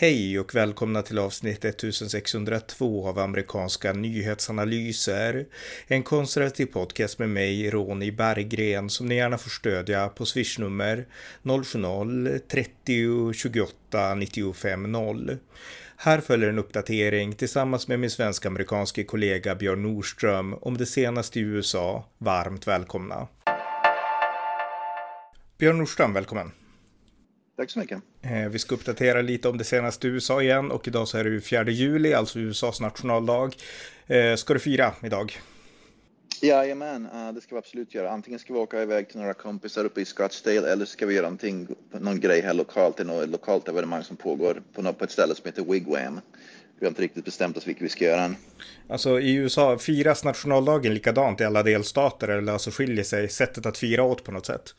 Hej och välkomna till avsnitt 1602 av amerikanska nyhetsanalyser. En konservativ podcast med mig, Ronny Berggren, som ni gärna får stödja på swishnummer 070-30 28 95 0. Här följer en uppdatering tillsammans med min svensk-amerikanske kollega Björn Nordström om det senaste i USA. Varmt välkomna! Björn Nordström, välkommen! Tack så mycket. Eh, vi ska uppdatera lite om det senaste USA igen och idag så är det ju 4 juli, alltså USAs nationaldag. Eh, ska du fira idag? Jajamän, eh, det ska vi absolut göra. Antingen ska vi åka iväg till några kompisar uppe i Scottsdale eller ska vi göra någonting, någon grej här lokalt, något lokalt evenemang som pågår på, något, på ett ställe som heter Wigwam. Vi har inte riktigt bestämt oss vilket vi ska göra än. Alltså i USA, firas nationaldagen likadant i alla delstater eller alltså skiljer sig sättet att fira åt på något sätt?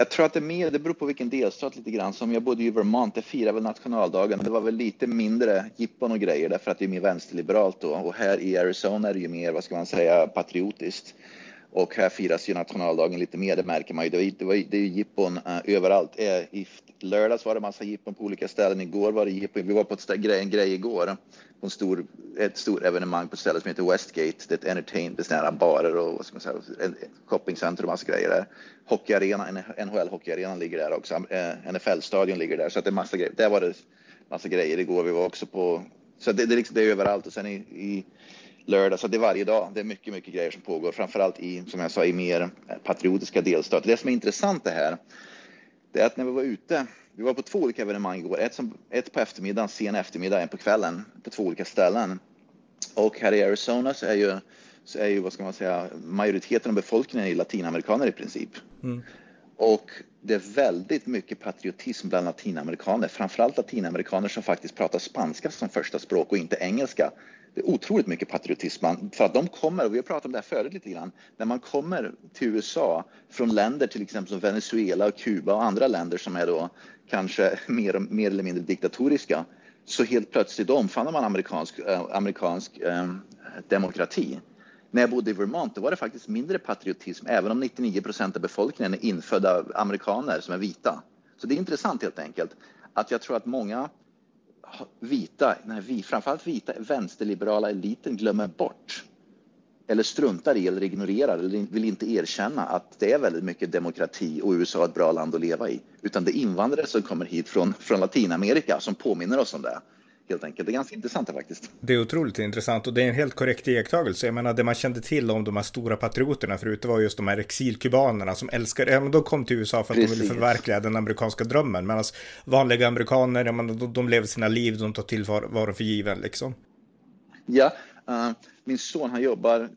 Jag tror att det, mer, det beror på vilken delstat lite grann. Som jag bodde i Vermont, det firade väl nationaldagen. Det var väl lite mindre jippon och grejer därför att det är mer vänsterliberalt då. Och här i Arizona är det ju mer, vad ska man säga, patriotiskt. Och här firas ju nationaldagen lite mer, det märker man ju. Det, var, det, var, det är ju jippon uh, överallt. Uh, I lördags var det massa jippon på olika ställen. Igår var det jippon. Vi var på ett grej, en grej igår. På en stor, ett stort evenemang på ett ställe som heter Westgate. Det är ett entertain, det är barer och vad ska man säga, shoppingcenter och massa grejer där. Hockeyarena, NHL hockeyarenan ligger där också. Uh, eh, NFL-stadion ligger där. Så att det är massa grejer. Där var det massa grejer igår. Vi var också på, så det, det, liksom- det är överallt. Och sen i, i lördag, så det är varje dag. Det är mycket, mycket grejer som pågår, framförallt i, som jag sa, i mer patriotiska delstater. Det som är intressant det här, det är att när vi var ute, vi var på två olika evenemang igår, ett, som, ett på eftermiddagen, sen eftermiddag, en på kvällen, på två olika ställen. Och här i Arizona så är ju, så är ju vad ska man säga, majoriteten av befolkningen är latinamerikaner i princip. Mm. Och det är väldigt mycket patriotism bland latinamerikaner, framförallt latinamerikaner som faktiskt pratar spanska som första språk och inte engelska det är otroligt mycket patriotism. För att de kommer, och vi har pratat om det här förut lite grann, när man kommer till USA från länder till exempel som Venezuela och Kuba och andra länder som är då kanske mer, mer eller mindre diktatoriska, så helt plötsligt omfamnar man amerikansk, äh, amerikansk äh, demokrati. När jag bodde i Vermont då var det faktiskt mindre patriotism, även om 99 procent av befolkningen är infödda amerikaner som är vita. Så det är intressant helt enkelt att jag tror att många vita, nej, vi, framförallt vita vänsterliberala eliten glömmer bort eller struntar i eller ignorerar eller vill inte erkänna att det är väldigt mycket demokrati och USA är ett bra land att leva i. Utan det är invandrare som kommer hit från, från Latinamerika som påminner oss om det helt enkelt. Det är ganska intressant faktiskt. Det är otroligt intressant och det är en helt korrekt iakttagelse. Jag menar det man kände till om de här stora patrioterna förut, det var just de här exilkubanerna som älskade, ja men de kom till USA för att Precis. de ville förverkliga den amerikanska drömmen. Medan vanliga amerikaner, ja, men de, de lever sina liv, de tar tillvaro för given liksom. Ja, uh, min son han jobbar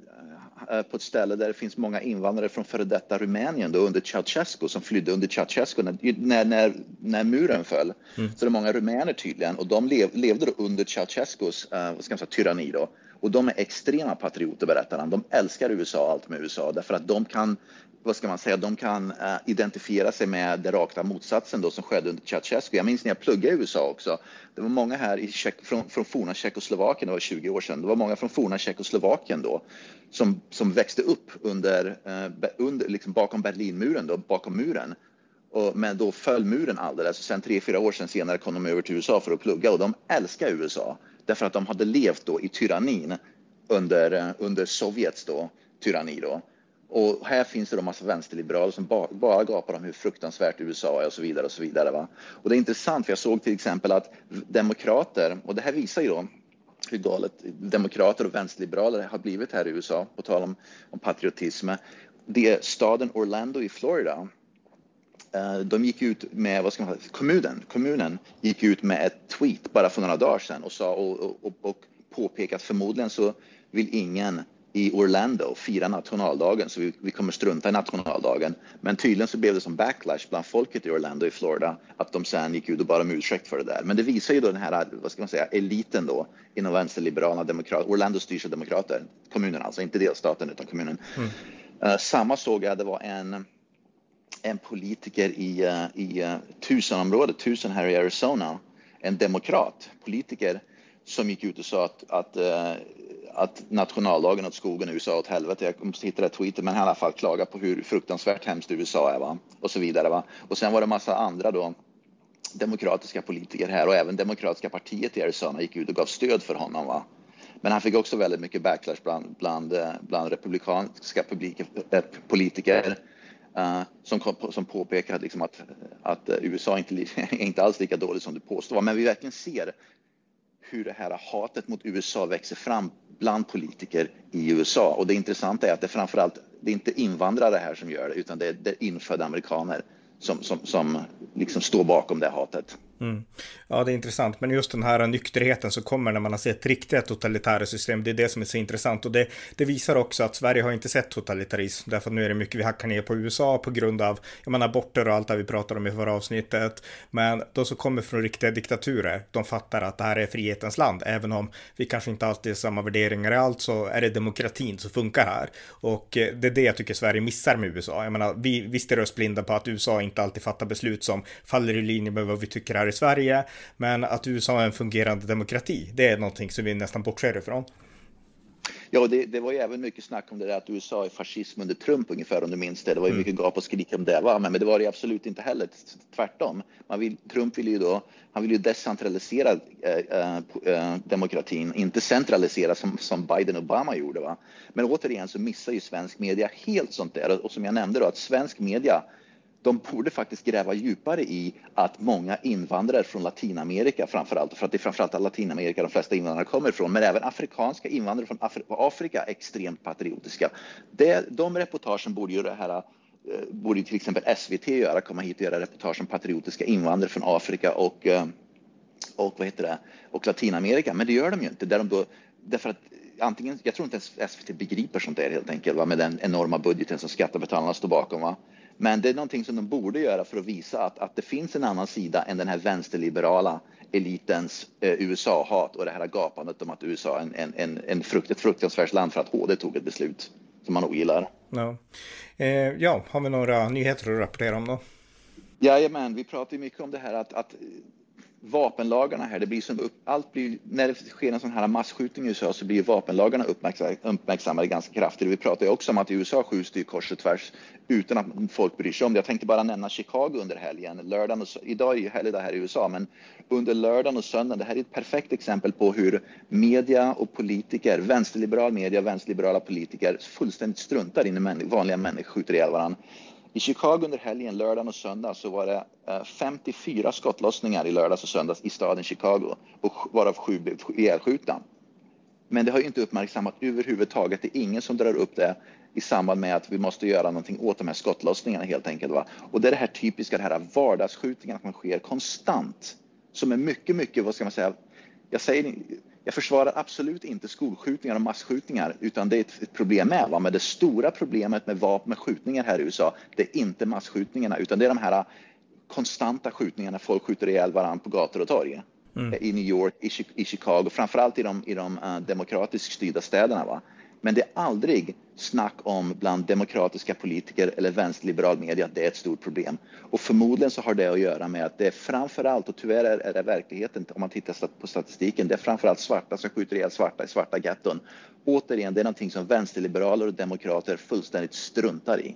på ett ställe där det finns många invandrare från före detta Rumänien då under Ceausescu som flydde under Ceausescu när, när, när muren föll. Mm. Så det är många rumäner tydligen och de lev, levde under Ceausescus uh, vad ska man säga, tyranni då. Och de är extrema patrioter berättar han. De älskar USA och allt med USA därför att de kan vad ska man säga, de kan uh, identifiera sig med den raka motsatsen då som skedde under Ceausescu. Jag minns när jag pluggade i USA också. Det var många här i Tjeck, från, från forna Tjeckoslovakien, det var 20 år sedan. Det var många från forna Tjeckoslovakien då som, som växte upp under, uh, under liksom bakom Berlinmuren, då, bakom muren. Och, men då föll muren alldeles och sen tre, fyra år sedan senare kom de över till USA för att plugga och de älskar USA därför att de hade levt då i tyrannin under, eh, under Sovjets då, tyranni då. Och här finns det en massa vänsterliberaler som bara, bara gapar om hur fruktansvärt USA är och så vidare och så vidare. Va? Och det är intressant för jag såg till exempel att demokrater, och det här visar ju då hur galet demokrater och vänsterliberaler har blivit här i USA, på tal om, om patriotism. Det är staden Orlando i Florida. Eh, de gick ut med, vad ska man säga, kommunen, kommunen gick ut med ett tweet bara för några dagar sedan och sa och, och, och påpekat förmodligen så vill ingen i Orlando fira nationaldagen så vi, vi, kommer strunta i nationaldagen. Men tydligen så blev det som backlash bland folket i Orlando i Florida att de sen gick ut och bad om ursäkt för det där. Men det visar ju då den här, vad ska man säga, eliten då inom vänsterliberala demokrater. Orlando styrs av demokrater, kommunen alltså, inte delstaten utan kommunen. Mm. Uh, samma såg jag, det var en en politiker i, uh, i uh, Tucsonområdet, Tucson här i Arizona, en demokrat, politiker som gick ut och sa att, att uh, att nationaldagen åt skogen i USA åt helvete. Jag måste hitta det tweeten, men i alla fall klaga på hur fruktansvärt hemskt USA är va? och så vidare. Va? Och sen var det massa andra då demokratiska politiker här och även demokratiska partiet i Arizona gick ut och gav stöd för honom. Va? Men han fick också väldigt mycket backlash bland, bland, eh, bland republikanska publiker, eh, politiker uh, som, som påpekade liksom att, att USA inte är inte alls lika dåligt som du påstår. Men vi verkligen ser hur det här hatet mot USA växer fram bland politiker i USA. Och det intressanta är att det framförallt, det är inte invandrare här som gör det, utan det är, det är infödda amerikaner som, som, som liksom står bakom det hatet. Mm. Ja, det är intressant. Men just den här nykterheten som kommer när man har sett riktiga totalitära system, det är det som är så intressant. Och det, det visar också att Sverige har inte sett totalitarism, därför att nu är det mycket vi hackar ner på USA på grund av, jag menar, aborter och allt det vi pratade om i förra avsnittet. Men de som kommer från riktiga diktaturer, de fattar att det här är frihetens land, även om vi kanske inte alltid har samma värderingar i allt, så är det demokratin som funkar här. Och eh, det är det jag tycker Sverige missar med USA. Jag menar, vi, vi stirrar oss blinda på att USA inte alltid fattar beslut som faller i linje med vad vi tycker här i Sverige, men att USA är en fungerande demokrati, det är någonting som vi nästan bortser ifrån. Ja, det, det, var ju även mycket snack om det där att USA är fascism under Trump ungefär om du minns det. Det var ju mm. mycket gap och skrik om det, va? Men, det var det absolut inte heller. Tvärtom. Man vill, Trump vill ju då, han vill ju decentralisera äh, äh, demokratin, inte centralisera som, som Biden och Obama gjorde. Va? Men återigen så missar ju svensk media helt sånt där. Och, och som jag nämnde då, att svensk media de borde faktiskt gräva djupare i att många invandrare från Latinamerika framför allt, för att det är framför allt Latinamerika de flesta invandrare kommer ifrån, men även afrikanska invandrare från Afri Afrika är extremt patriotiska. Det, de reportagen borde ju det här eh, borde till exempel SVT göra, komma hit och göra reportage om patriotiska invandrare från Afrika och, eh, och, vad heter det, och Latinamerika, men det gör de ju inte. Där de då, därför att antingen, jag tror inte ens SVT begriper sånt där helt enkelt, va, med den enorma budgeten som skattebetalarna står bakom. Va. Men det är någonting som de borde göra för att visa att, att det finns en annan sida än den här vänsterliberala elitens eh, USA-hat och det här gapandet om att USA är en, en, en, en frukt, ett fruktansvärt land för att HD tog ett beslut som man ogillar. Ja. Eh, ja, har vi några nyheter att rapportera om då? Jajamän, vi pratar ju mycket om det här att, att vapenlagarna här, det blir som upp, allt blir, när det sker en sån här massskjutning i USA så blir vapenlagarna uppmärksammade, uppmärksammade ganska kraftigt. Vi pratar ju också om att i USA skjuts det kors och tvärs utan att folk bryr sig om det. Jag tänkte bara nämna Chicago under helgen. Lördagen och, idag är ju helgdag här i USA, men under lördagen och söndagen, det här är ett perfekt exempel på hur media och politiker, vänsterliberal media, och vänsterliberala politiker fullständigt struntar i när vanliga människor skjuter ihjäl varandra. I Chicago under helgen, lördagen och söndag, så var det eh, 54 skottlossningar i lördags och söndags i staden Chicago, och varav sju blev ihjälskjutna. Men det har ju inte uppmärksammat överhuvudtaget. Det är ingen som drar upp det i samband med att vi måste göra någonting åt de här skottlossningarna helt enkelt. Va? Och det är det här typiska, det här vardagsskjutningarna som sker konstant, som är mycket, mycket, vad ska man säga, jag säger jag försvarar absolut inte skolskjutningar och massskjutningar, utan det är ett, problem med. Va? Men det stora problemet med vapen med skjutningar här i USA, det är inte massskjutningarna, utan det är de här konstanta skjutningarna. Folk skjuter ihjäl varandra på gator och torg. Mm. I New York, i, i Chicago, framförallt i de, i de uh, demokratiskt styrda städerna. Va? Men det är aldrig snack om bland demokratiska politiker eller vänsterliberal media att det är ett stort problem. Och förmodligen så har det att göra med att det är framförallt, och tyvärr är det verkligheten om man tittar på statistiken, det är framförallt svarta som skjuter ihjäl svarta i svarta getton. Återigen, det är någonting som vänsterliberaler och demokrater fullständigt struntar i.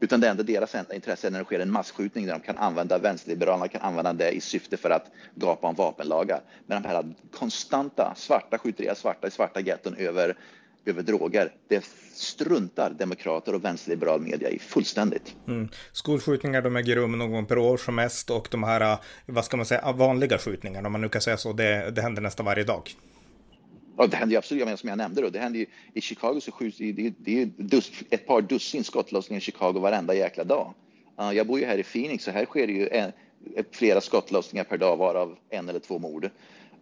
Utan det enda deras enda intresse är när det sker en massskjutning där de kan använda, vänsterliberalerna kan använda det i syfte för att gapa om vapenlagar. Men de här konstanta, svarta skjuter ihjäl svarta i svarta getton över över droger. Det struntar demokrater och vänsterliberal media i fullständigt. Mm. Skolskjutningar de äger rum någon gång per år som mest och de här, vad ska man säga, vanliga skjutningarna, om man nu kan säga så, det, det händer nästan varje dag. Ja, det händer ju absolut, men som jag nämnde då, det händer ju i Chicago så skjuts det, det är dus, ett par dussin skottlossningar i Chicago varenda jäkla dag. Uh, jag bor ju här i Phoenix så här sker det ju en, flera skottlossningar per dag varav en eller två mord.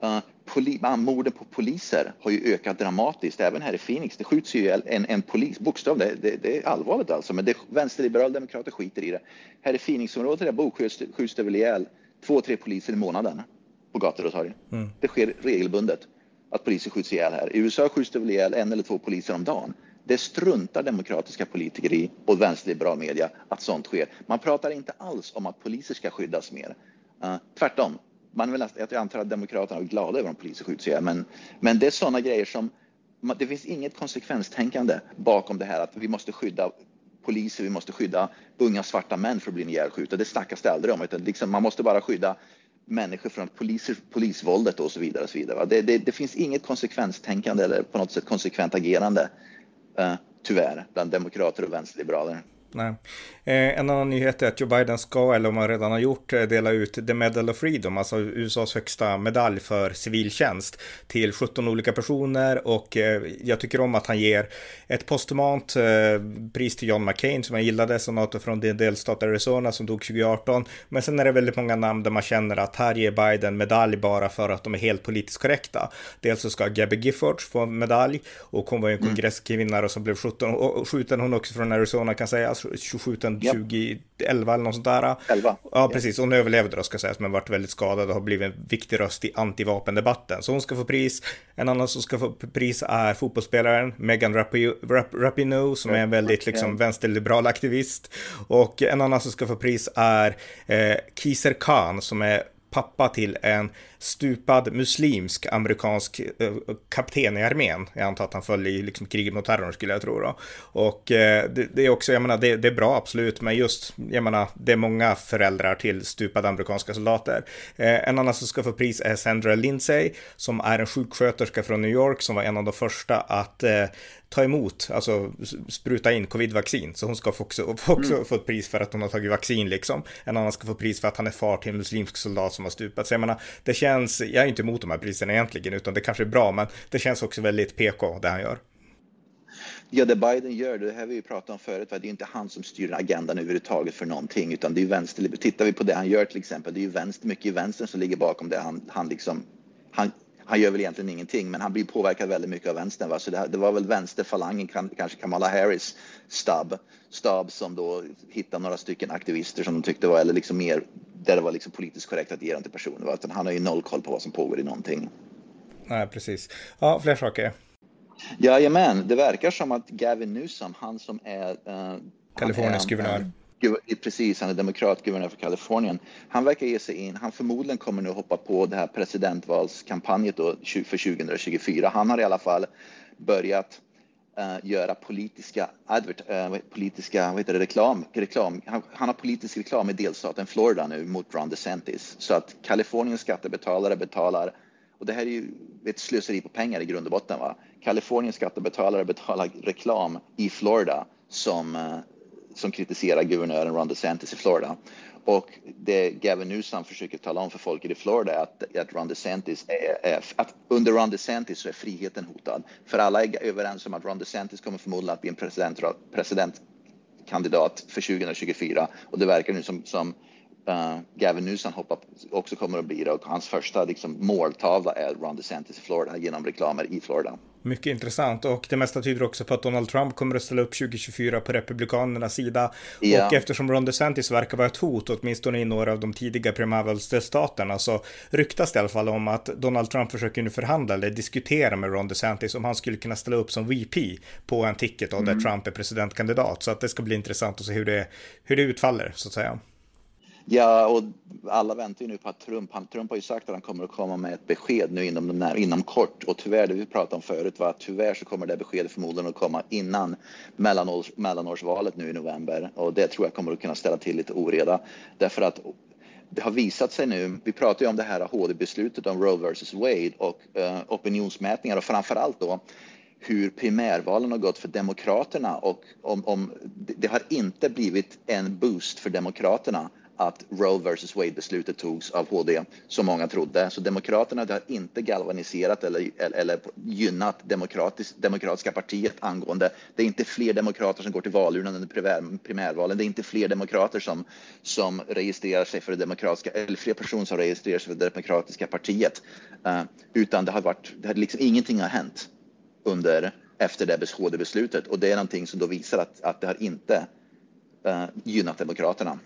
Uh, poli, morden på poliser har ju ökat dramatiskt, även här i Phoenix. Det skjuts ju en, en polis, bokstavligen, det, det, är allvarligt alltså, men det, vänsterliberala demokrater skiter i det. Här i Phoenixområdet där skjuts, skjuts det väl ihjäl två, tre poliser i månaden på gator och torg. Mm. Det sker regelbundet att poliser skjuts ihjäl här. I USA skjuts det väl ihjäl en eller två poliser om dagen. Det struntar demokratiska politiker i och vänsterliberal media att sånt sker. Man pratar inte alls om att poliser ska skyddas mer. Uh, tvärtom, man vill, jag antar att Demokraterna är glada över om poliser skjuts ihjäl, men, men det är sådana grejer som det finns inget konsekvenstänkande bakom det här att vi måste skydda poliser, vi måste skydda unga svarta män för att bli ihjälskjutna. Det snackas det aldrig om, utan liksom man måste bara skydda människor från poliser, polisvåldet och så vidare. Och så vidare. Det, det, det, finns inget konsekvenstänkande eller på något sätt konsekvent agerande, uh, tyvärr, bland demokrater och vänsterliberaler. Nej. Eh, en annan nyhet är att Joe Biden ska, eller om han redan har gjort, eh, dela ut The Medal of Freedom, alltså USAs högsta medalj för civiltjänst till 17 olika personer och eh, jag tycker om att han ger ett posthumant pris till John McCain som jag gillade, senator från delstat Arizona som dog 2018. Men sen är det väldigt många namn där man känner att här ger Biden medalj bara för att de är helt politiskt korrekta. Dels så ska Gabby Giffords få medalj och hon var ju en mm. kongresskvinna som blev 17 och skjuten hon också från Arizona kan sägas 27 yep. 2011 eller något sånt där. 11. Ja, precis. Hon överlevde då ska sägas, men varit väldigt skadad och har blivit en viktig röst i antivapendebatten. Så hon ska få pris. En annan som ska få pris är fotbollsspelaren Megan Rapinoe som är en väldigt liksom, vänsterliberal aktivist. Och en annan som ska få pris är eh, Kiser Khan som är pappa till en stupad muslimsk amerikansk eh, kapten i armén. Jag antar att han föll i liksom, kriget mot terrorn skulle jag tro. Då. Och eh, det, det, är också, jag menar, det, det, är bra absolut, men just, jag menar, det är många föräldrar till stupade amerikanska soldater. Eh, en annan som ska få pris är Sandra Lindsay, som är en sjuksköterska från New York, som var en av de första att ta emot, alltså spruta in covidvaccin. Så hon ska också, också mm. få ett pris för att hon har tagit vaccin liksom. En annan ska få pris för att han är far till en muslimsk soldat som har stupat. Så jag menar, det känns, jag är inte emot de här priserna egentligen, utan det kanske är bra, men det känns också väldigt PK det han gör. Ja, det Biden gör, det här vi ju pratat om förut, det är inte han som styr agendan överhuvudtaget för någonting, utan det är vänster. Tittar vi på det han gör till exempel, det är ju vänster, mycket i vänstern som ligger bakom det han, han liksom, han han gör väl egentligen ingenting, men han blir påverkad väldigt mycket av vänstern. Va? Så det, det var väl vänsterfalangen, kanske Kamala Harris stab, stab som då hittade några stycken aktivister som de tyckte var, eller liksom mer där det var liksom politiskt korrekt att ge dem till personer. Va? han har ju noll koll på vad som pågår i någonting. Nej, precis. Ja, fler saker. Jajamän, det verkar som att Gavin Newsom, han som är... Uh, Kaliforniens guvernör precis, han är demokrat, guvernör för Kalifornien. Han verkar ge sig in, han förmodligen kommer nu hoppa på det här presidentvalskampanjet då för 2024. Han har i alla fall börjat uh, göra politiska, advert, uh, politiska vad heter det, reklam, reklam. Han, han, har politisk reklam i delstaten Florida nu mot Ron DeSantis. Så att Kaliforniens skattebetalare betalar och det här är ju ett slöseri på pengar i grund och botten. Va? Kaliforniens skattebetalare betalar reklam i Florida som, uh, som kritiserar guvernören Ron DeSantis i Florida. Och det Gavin Newsom försöker tala om för folk i Florida är att, att Ron DeSantis är, är, att under Ron DeSantis så är friheten hotad. För alla är överens om att Ron DeSantis kommer förmodligen att bli en president, presidentkandidat för 2024 och det verkar nu som, som uh, Gavin Newsom hoppar, också kommer att bli det och hans första liksom, måltavla är Ron DeSantis i Florida genom reklamer i Florida. Mycket intressant och det mesta tyder också på att Donald Trump kommer att ställa upp 2024 på Republikanernas sida. Ja. Och eftersom Ron DeSantis verkar vara ett hot, åtminstone i några av de tidiga primärvalsdelstaterna, så ryktas det i alla fall om att Donald Trump försöker nu förhandla eller diskutera med Ron DeSantis om han skulle kunna ställa upp som VP på en ticket och mm. där Trump är presidentkandidat. Så att det ska bli intressant att se hur det, hur det utfaller, så att säga. Ja, och alla väntar ju nu på att Trump, han, Trump har ju sagt att han kommer att komma med ett besked nu inom, de inom kort. Och tyvärr, det vi pratade om förut var att tyvärr så kommer det beskedet förmodligen att komma innan mellanårs, mellanårsvalet nu i november. Och det tror jag kommer att kunna ställa till lite oreda. Därför att det har visat sig nu, vi pratar ju om det här HD-beslutet om Roe vs Wade och eh, opinionsmätningar och framförallt då hur primärvalen har gått för Demokraterna och om, om, det har inte blivit en boost för Demokraterna att Roe vs Wade-beslutet togs av HD, som många trodde. Så Demokraterna har inte galvaniserat eller, eller gynnat Demokratiska partiet angående... Det är inte fler demokrater som går till valurnan under primär, primärvalen. Det är inte fler demokrater som, som registrerar sig för det demokratiska, eller fler personer som registrerar sig för det Demokratiska partiet. Uh, utan det har varit, det har liksom, ingenting har hänt under, efter det HD-beslutet och det är någonting som då visar att, att det har inte uh, gynnat Demokraterna.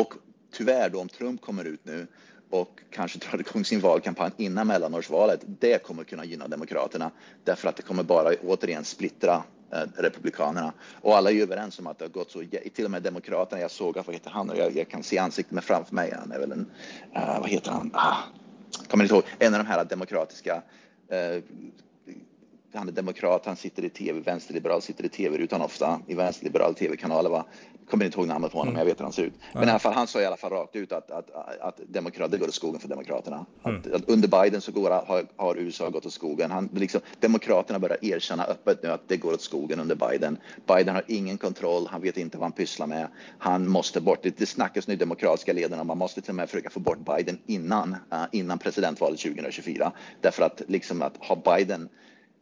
Och tyvärr då om Trump kommer ut nu och kanske drar igång sin valkampanj innan mellanårsvalet, det kommer kunna gynna Demokraterna. Därför att det kommer bara återigen splittra eh, Republikanerna. Och alla är ju överens om att det har gått så, till och med Demokraterna, jag såg, vad heter han, jag, jag kan se ansiktet med framför mig, han är väl en, uh, vad heter han, ah, kommer inte ihåg, en av de här demokratiska uh, han är demokrat, han sitter i tv, vänsterliberal, sitter i tv-rutan ofta, i vänsterliberal tv-kanaler. Va? kommer inte ihåg namnet på honom, mm. jag vet hur han ser ut. Men i alla fall, han sa i alla fall rakt ut att, att, att, att demokrat, det går åt skogen för Demokraterna. Mm. Att, att, under Biden så går, har, har, USA gått åt skogen. Han, liksom, demokraterna börjar erkänna öppet nu att det går åt skogen under Biden. Biden har ingen kontroll, han vet inte vad han pysslar med. Han måste bort. Det, det snackas nu demokratiska ledarna man måste till och med försöka få bort Biden innan, uh, innan presidentvalet 2024. Därför att liksom att ha Biden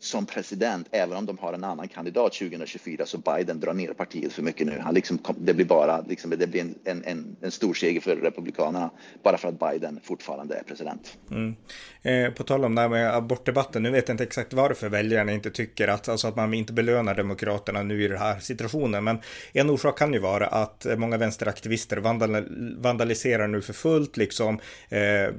som president, även om de har en annan kandidat 2024, så Biden drar ner partiet för mycket nu. Han liksom, det blir bara liksom, det blir en, en, en, en stor seger för Republikanerna bara för att Biden fortfarande är president. Mm. Eh, på tal om det här med abortdebatten, nu vet jag inte exakt varför väljarna inte tycker att, alltså att man inte belönar Demokraterna nu i den här situationen, men en orsak kan ju vara att många vänsteraktivister vandal vandaliserar nu för fullt, liksom, eh,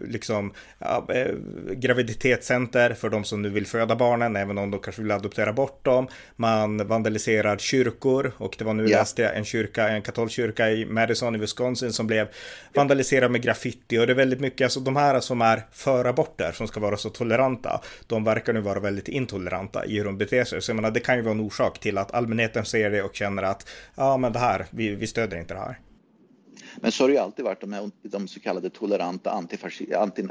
liksom eh, graviditetscenter för de som nu vill föda barn barnen, även om de kanske vill adoptera bort dem. Man vandaliserar kyrkor och det var nu ja. läste jag en kyrka, en katolsk kyrka i Madison i Wisconsin som blev vandaliserad med graffiti och det är väldigt mycket, alltså de här som är för aborter som ska vara så toleranta, de verkar nu vara väldigt intoleranta i hur de beter sig. Så jag menar, det kan ju vara en orsak till att allmänheten ser det och känner att ja, men det här, vi, vi stöder inte det här. Men så har det ju alltid varit, de, de så kallade toleranta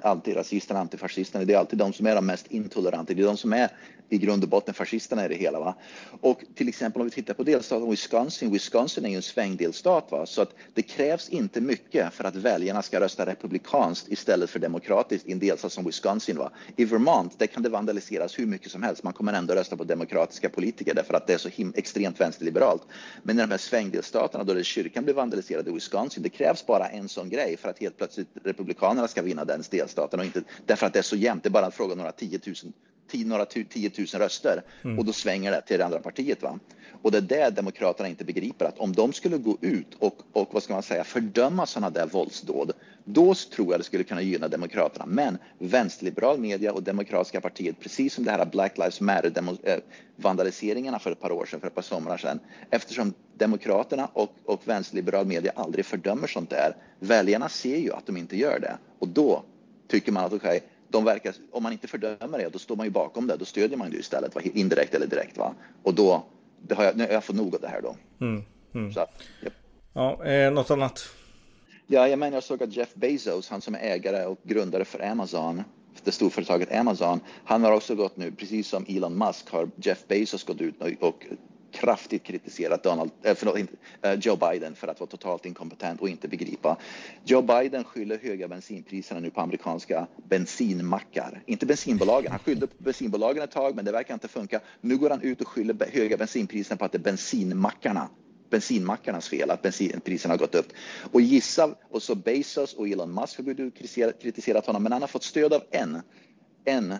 antirasisterna, antifascisterna, det är alltid de som är de mest intoleranta, det är de som är i grund och botten fascisterna i det hela. Va? Och till exempel om vi tittar på delstaten Wisconsin, Wisconsin är ju en svängdelstat va? så att det krävs inte mycket för att väljarna ska rösta republikanskt istället för demokratiskt i en delstat som Wisconsin. Va? I Vermont, där kan det vandaliseras hur mycket som helst, man kommer ändå rösta på demokratiska politiker därför att det är så extremt vänsterliberalt. Men i de här svängdelstaterna då kyrkan blir vandaliserad i Wisconsin, det krävs bara en sån grej för att helt plötsligt republikanerna ska vinna den delstaten och inte därför att det är så jämnt, det är bara en fråga om några tiotusen några tiotusen röster mm. och då svänger det till det andra partiet. Va? Och det är det Demokraterna inte begriper att om de skulle gå ut och, och vad ska man säga, fördöma sådana där våldsdåd, då tror jag det skulle kunna gynna Demokraterna. Men vänsterliberal media och Demokratiska partiet, precis som det här Black Lives matter eh, vandaliseringarna för ett par år sedan, för ett par somrar sedan, eftersom Demokraterna och, och vänsterliberal media aldrig fördömer sånt där, väljarna ser ju att de inte gör det och då tycker man att okej, okay, de verkar, om man inte fördömer det, då står man ju bakom det. Då stödjer man det istället, va? indirekt eller direkt. Va? Och då, det har jag, jag får nog av det här då. Mm, mm. Så, ja. ja eh, något annat? Ja, jag menar, jag såg att Jeff Bezos, han som är ägare och grundare för Amazon, det storföretaget Amazon, han har också gått nu, precis som Elon Musk har Jeff Bezos gått ut och kraftigt kritiserat Donald, äh, förlåt, äh, Joe Biden för att vara totalt inkompetent och inte begripa. Joe Biden skyller höga bensinpriserna nu på amerikanska bensinmackar. Inte bensinbolagen. Han skyllde på bensinbolagen ett tag, men det verkar inte funka. Nu går han ut och skyller höga bensinpriserna på att det är bensinmackarna bensinmackarnas fel att bensinpriserna har gått upp. Och gissa, och så Bezos och Elon Musk har kritiserat honom, men han har fått stöd av en, en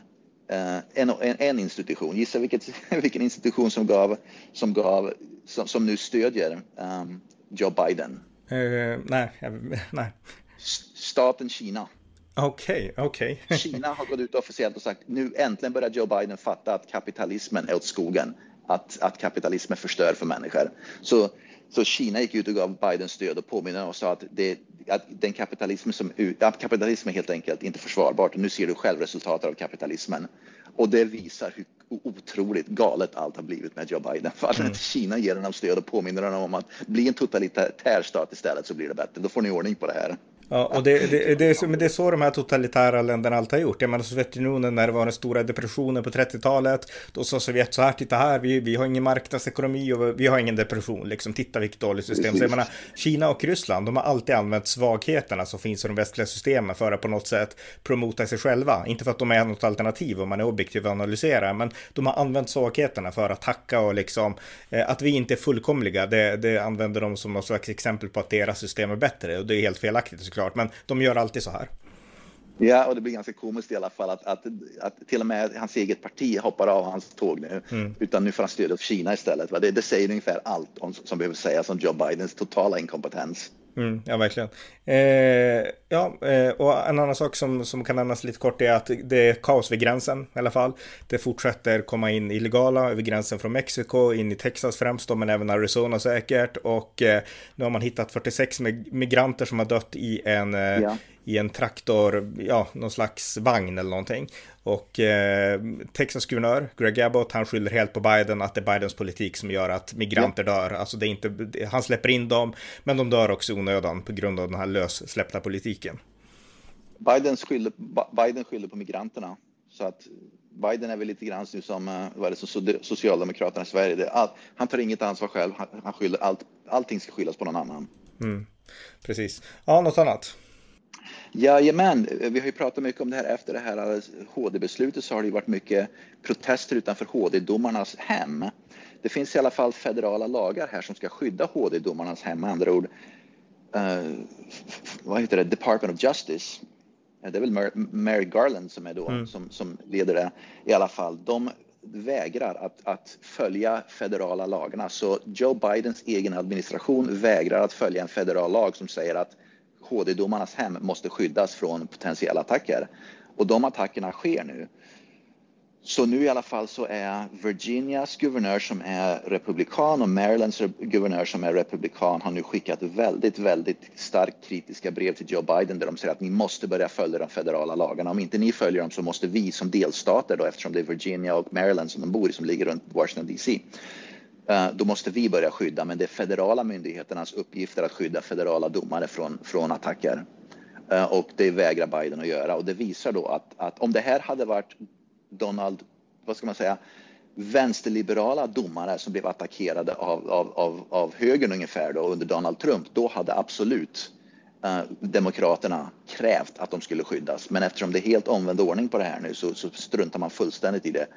en, en, en, institution. Gissa vilket, vilken institution som gav, som, gav, som, som nu stödjer um, Joe Biden? Uh, nej, nej. Staten Kina. Okej, okay, okej. Okay. Kina har gått ut officiellt och sagt nu äntligen börjar Joe Biden fatta att kapitalismen är åt skogen. Att, att kapitalismen förstör för människor. Så, så Kina gick ut och gav Biden stöd och påminner och sa att det, att den kapitalism som att kapitalism är helt enkelt inte försvarbart. Nu ser du själv resultatet av kapitalismen och det visar hur otroligt galet allt har blivit med Joe Biden. För mm. Kina ger honom stöd och påminner honom om att bli en totalitär stat istället så blir det bättre. Då får ni ordning på det här. Ja, och det, det, det, är så, men det är så de här totalitära länderna alltid har gjort. Jag menar Sovjetunionen när det var den stora depressionen på 30-talet, då sa Sovjet så här, titta här, vi, vi har ingen marknadsekonomi och vi har ingen depression, liksom titta vilket dåligt system. Så jag menar, Kina och Ryssland, de har alltid använt svagheterna som finns i de västliga systemen för att på något sätt promota sig själva. Inte för att de är något alternativ om man är objektiv och analyserar, men de har använt svagheterna för att hacka och liksom, eh, att vi inte är fullkomliga, det, det använder de som något slags exempel på att deras system är bättre och det är helt felaktigt såklart, men de gör alltid så här. Ja, och det blir ganska komiskt i alla fall att, att, att till och med hans eget parti hoppar av hans tåg nu, mm. utan nu får han stöd av Kina istället. Det, det säger ungefär allt om, som behöver sägas om Joe Bidens totala inkompetens. Mm, ja, verkligen. Eh, ja, eh, och en annan sak som, som kan nämnas lite kort är att det är kaos vid gränsen i alla fall. Det fortsätter komma in illegala över gränsen från Mexiko, in i Texas främst då, men även Arizona säkert. Och eh, nu har man hittat 46 migranter som har dött i en, eh, ja i en traktor, ja, någon slags vagn eller någonting. Och eh, Texas guvernör Greg Abbott, han skyller helt på Biden att det är Bidens politik som gör att migranter ja. dör. Alltså det är inte, han släpper in dem, men de dör också i onödan på grund av den här lössläppta politiken. Biden skyller, Biden skyller på migranterna. Så att Biden är väl lite grann som, eh, vad är det, som Socialdemokraterna i Sverige. All, han tar inget ansvar själv, han, han skyller allt, allting ska skyllas på någon annan. Mm, precis. Ja, något annat? Jajamän, vi har ju pratat mycket om det här efter det här HD-beslutet så har det ju varit mycket protester utanför HD-domarnas hem. Det finns i alla fall federala lagar här som ska skydda HD-domarnas hem, med andra ord. Uh, vad heter det? Department of Justice det är väl Mary Garland som är då mm. som, som leder det i alla fall. De vägrar att, att följa federala lagarna. Så Joe Bidens egen administration vägrar att följa en federal lag som säger att HD-domarnas hem måste skyddas från potentiella attacker. Och de attackerna sker nu. Så nu i alla fall så är Virginias guvernör som är republikan och Marylands guvernör som är republikan har nu skickat väldigt, väldigt starkt kritiska brev till Joe Biden där de säger att ni måste börja följa de federala lagarna. Om inte ni följer dem så måste vi som delstater då eftersom det är Virginia och Maryland som de bor i som ligger runt Washington DC. Eh, då måste vi börja skydda, men det är federala myndigheternas uppgifter att skydda federala domare från, från attacker. Eh, och det vägrar Biden att göra och det visar då att, att om det här hade varit Donald, vad ska man säga, vänsterliberala domare som blev attackerade av, av, av, av högern ungefär då, under Donald Trump, då hade absolut eh, Demokraterna krävt att de skulle skyddas. Men eftersom det är helt omvänd ordning på det här nu så, så struntar man fullständigt i det,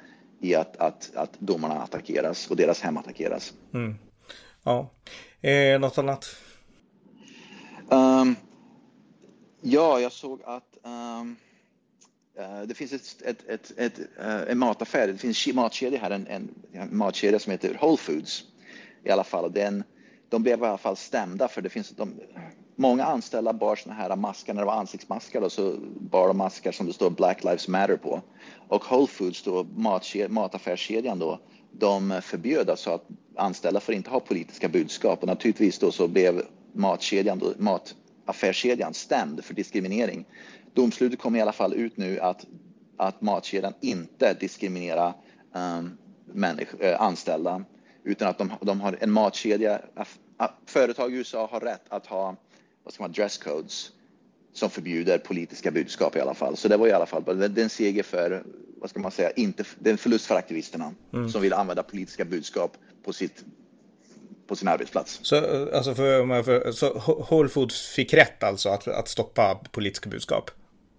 i att, att, att domarna attackeras och deras hem attackeras. Mm. Ja, eh, något annat? Um, ja, jag såg att um, Eh, det finns ett, ett, ett, ett, eh, en mataffär, det finns matkedja här, en, en, en matkedja som heter Whole Foods i alla fall. Den, de blev i alla fall stämda för det finns de, många anställda bar såna här masker, när det var ansiktsmasker, då, så bar de masker som det står Black Lives Matter på. Och Whole Foods, då, mataffärskedjan då, de förbjöd alltså att anställda får inte ha politiska budskap och naturligtvis då så blev matkedjan, då, mataffärskedjan stämd för diskriminering domslutet kom i alla fall ut nu att, att matkedjan inte diskriminerar um, äh, anställda utan att de, de har en matkedja. Företag i USA har rätt att ha vad ska man, dresscodes som förbjuder politiska budskap i alla fall. Så det var i alla fall det är en seger för, vad ska man säga, inte, det är en förlust för aktivisterna mm. som vill använda politiska budskap på sitt på sin arbetsplats. Så, alltså för, för, så Whole Foods fick rätt alltså att, att stoppa politiska budskap?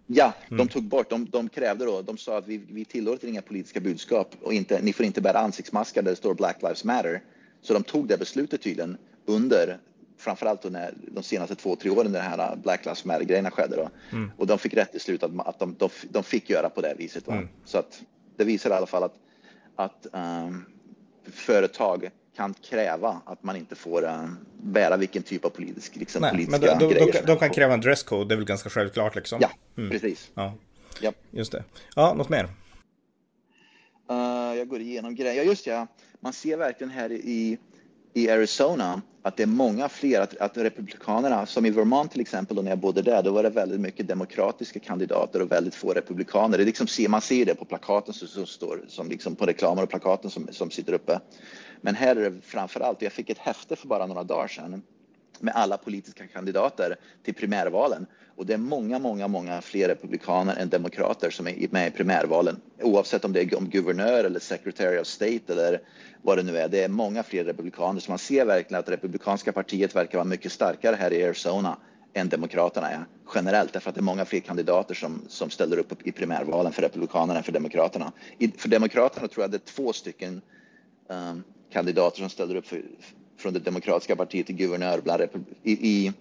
Ja, mm. de tog bort, de, de, krävde då, de sa att vi, vi tillåter inga politiska budskap och inte, ni får inte bära ansiktsmaskar där det står Black Lives Matter. Så de tog det beslutet tydligen under, framförallt när de senaste två, tre åren när den här Black Lives Matter-grejerna skedde då. Mm. Och de fick rätt i slutet att, att de, de, de, fick göra på det viset. Mm. Så att det visar i alla fall att, att um, företag kan kräva att man inte får uh, bära vilken typ av politisk, liksom, Nej, politiska men de, de. De, de kan kräva en dresscode, det är väl ganska självklart liksom? Ja, mm. precis. Ja. Yep. Just det. Ja, något mer? Uh, jag går igenom grejer. Ja, just ja. Man ser verkligen här i, i Arizona att det är många fler, att, att republikanerna, som i Vermont till exempel, då när jag bodde där, då var det väldigt mycket demokratiska kandidater och väldigt få republikaner. Det liksom, man ser det på plakaten som, som står, som liksom på reklamer och plakaten som, som sitter uppe. Men här är det framför allt, jag fick ett häfte för bara några dagar sedan med alla politiska kandidater till primärvalen. Och det är många, många, många fler republikaner än demokrater som är med i primärvalen. Oavsett om det är om guvernör eller secretary of state eller vad det nu är. Det är många fler republikaner. Så man ser verkligen att republikanska partiet verkar vara mycket starkare här i Arizona än Demokraterna är generellt därför att det är många fler kandidater som, som ställer upp i primärvalen för Republikanerna än för Demokraterna. I, för Demokraterna tror jag det är två stycken um, kandidater som ställer upp för, från det demokratiska partiet till guvernör bland i, i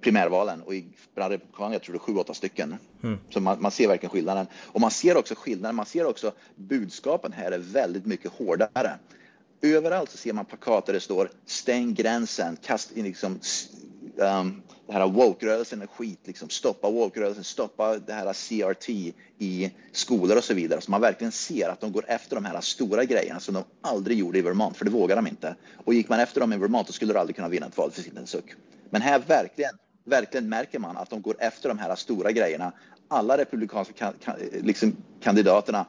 primärvalen och i, bland republikanerna jag tror det är sju, åtta stycken. Mm. Så man, man, ser verkligen skillnaden. Och man ser också skillnaden, man ser också budskapen här är väldigt mycket hårdare. Överallt så ser man plakat där det står stäng gränsen, kast in liksom um, det här woke-rörelsen är skit, liksom stoppa woke-rörelsen, stoppa det här CRT i skolor och så vidare. Så man verkligen ser att de går efter de här stora grejerna som de aldrig gjorde i Vermont, för det vågar de inte. Och gick man efter dem i Vermont så skulle du aldrig kunna vinna ett val för sin suck. Men här verkligen verkligen märker man att de går efter de här stora grejerna. Alla republikanska kan, kan, liksom, kandidaterna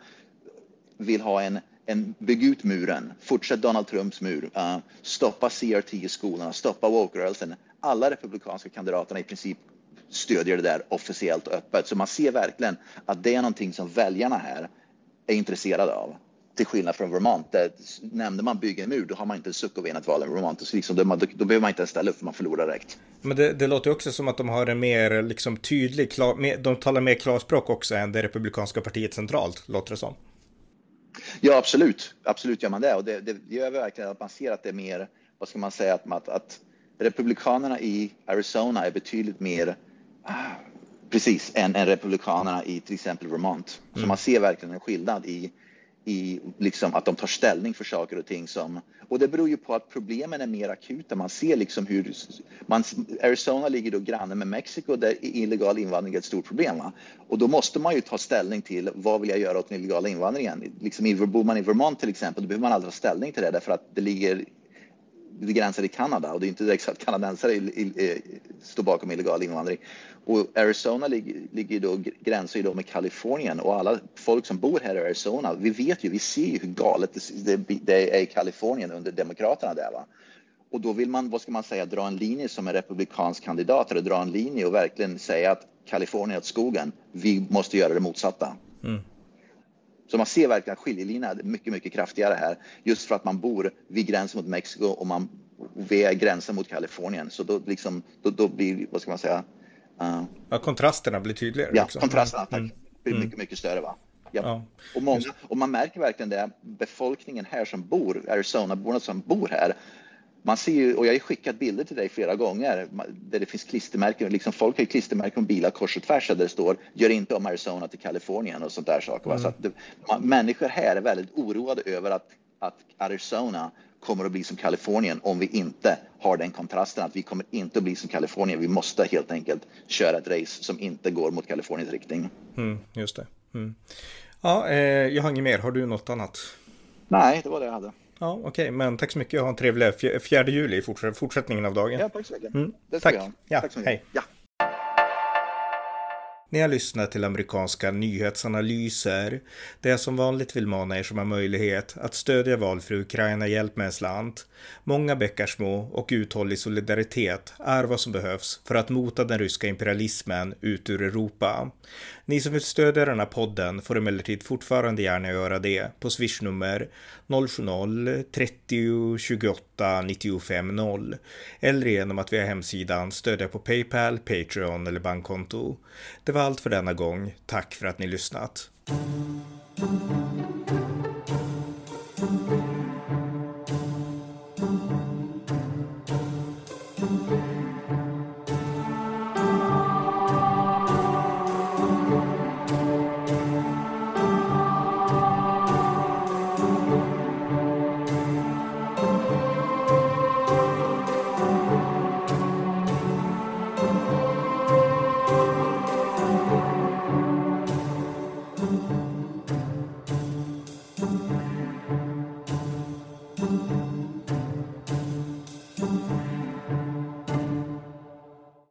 vill ha en, en bygg ut muren, fortsätt Donald Trumps mur, uh, stoppa CRT i skolorna, stoppa woke-rörelsen. Alla republikanska kandidaterna i princip stödjer det där officiellt och öppet. Så man ser verkligen att det är någonting som väljarna här är intresserade av. Till skillnad från Vermont, där nämnde man bygga en mur, då har man inte en suck att vinna ett val i Vermont. Så liksom, då, då, behöver man inte ens ställa upp, för man förlorar direkt. Men det, det låter också som att de har en mer liksom, tydlig, klar, mer, de talar mer klarspråk också än det republikanska partiet centralt, låter det som. Ja, absolut. Absolut gör man det. Och det, det gör verkligen att man ser att det är mer, vad ska man säga, att, att, att republikanerna i Arizona är betydligt mer precis, än, än republikanerna i till exempel Vermont. Så mm. man ser verkligen en skillnad i, i liksom att de tar ställning för saker och ting som... Och det beror ju på att problemen är mer akuta. Man ser liksom hur... Man, Arizona ligger då granne med Mexiko där illegal invandring är ett stort problem. Va? Och då måste man ju ta ställning till vad vill jag göra åt den illegala invandringen? Liksom, bor man i Vermont till exempel, då behöver man aldrig ta ställning till det därför att det ligger det gränsar i Kanada och det är inte direkt så att kanadensare står bakom illegal invandring. Och Arizona ligger, ligger då, gränsar ju då med Kalifornien och alla folk som bor här i Arizona, vi vet ju, vi ser ju hur galet det, det, det är i Kalifornien under Demokraterna där. Va? Och då vill man, vad ska man säga, dra en linje som en republikansk kandidat eller dra en linje och verkligen säga att Kalifornien åt skogen, vi måste göra det motsatta. Mm. Så man ser verkligen att skiljelinjen är mycket, mycket kraftigare här just för att man bor vid gränsen mot Mexiko och man vid gränsen mot Kalifornien. Så då, liksom, då, då blir, vad ska man säga? Uh, ja, kontrasterna blir tydligare. Ja, också. kontrasterna tack, mm. blir mycket, mycket större. Va? Ja. ja. Och, många, och man märker verkligen det, befolkningen här som bor, Arizona-borna som bor här, man ser ju, och jag har skickat bilder till dig flera gånger där det finns klistermärken, liksom folk har ju klistermärken på bilar kors och tvärs där det står gör inte om Arizona till Kalifornien och sånt där saker. Mm. Så att det, man, människor här är väldigt oroade över att, att Arizona kommer att bli som Kalifornien om vi inte har den kontrasten att vi kommer inte att bli som Kalifornien. Vi måste helt enkelt köra ett race som inte går mot Kaliforniens riktning. Mm, just det. Mm. Ja, eh, jag har inget mer. Har du något annat? Nej, det var det jag hade. Ja, okej, okay. men tack så mycket. Ha en trevlig fjärde juli i fortsättningen av dagen. Ja, tack så mycket. Mm. tack. Ja, tack så mycket. Hej. Ja. Ni har lyssnat till amerikanska nyhetsanalyser där jag som vanligt vill mana er som har möjlighet att stödja valfri Ukraina Hjälp med en slant. Många bäckar små och uthållig solidaritet är vad som behövs för att mota den ryska imperialismen ut ur Europa. Ni som vill stödja den här podden får emellertid fortfarande gärna göra det på swishnummer 070-30 28 95 eller genom att via hemsidan stödja på Paypal, Patreon eller bankkonto. Det var allt för denna gång. Tack för att ni lyssnat. thank you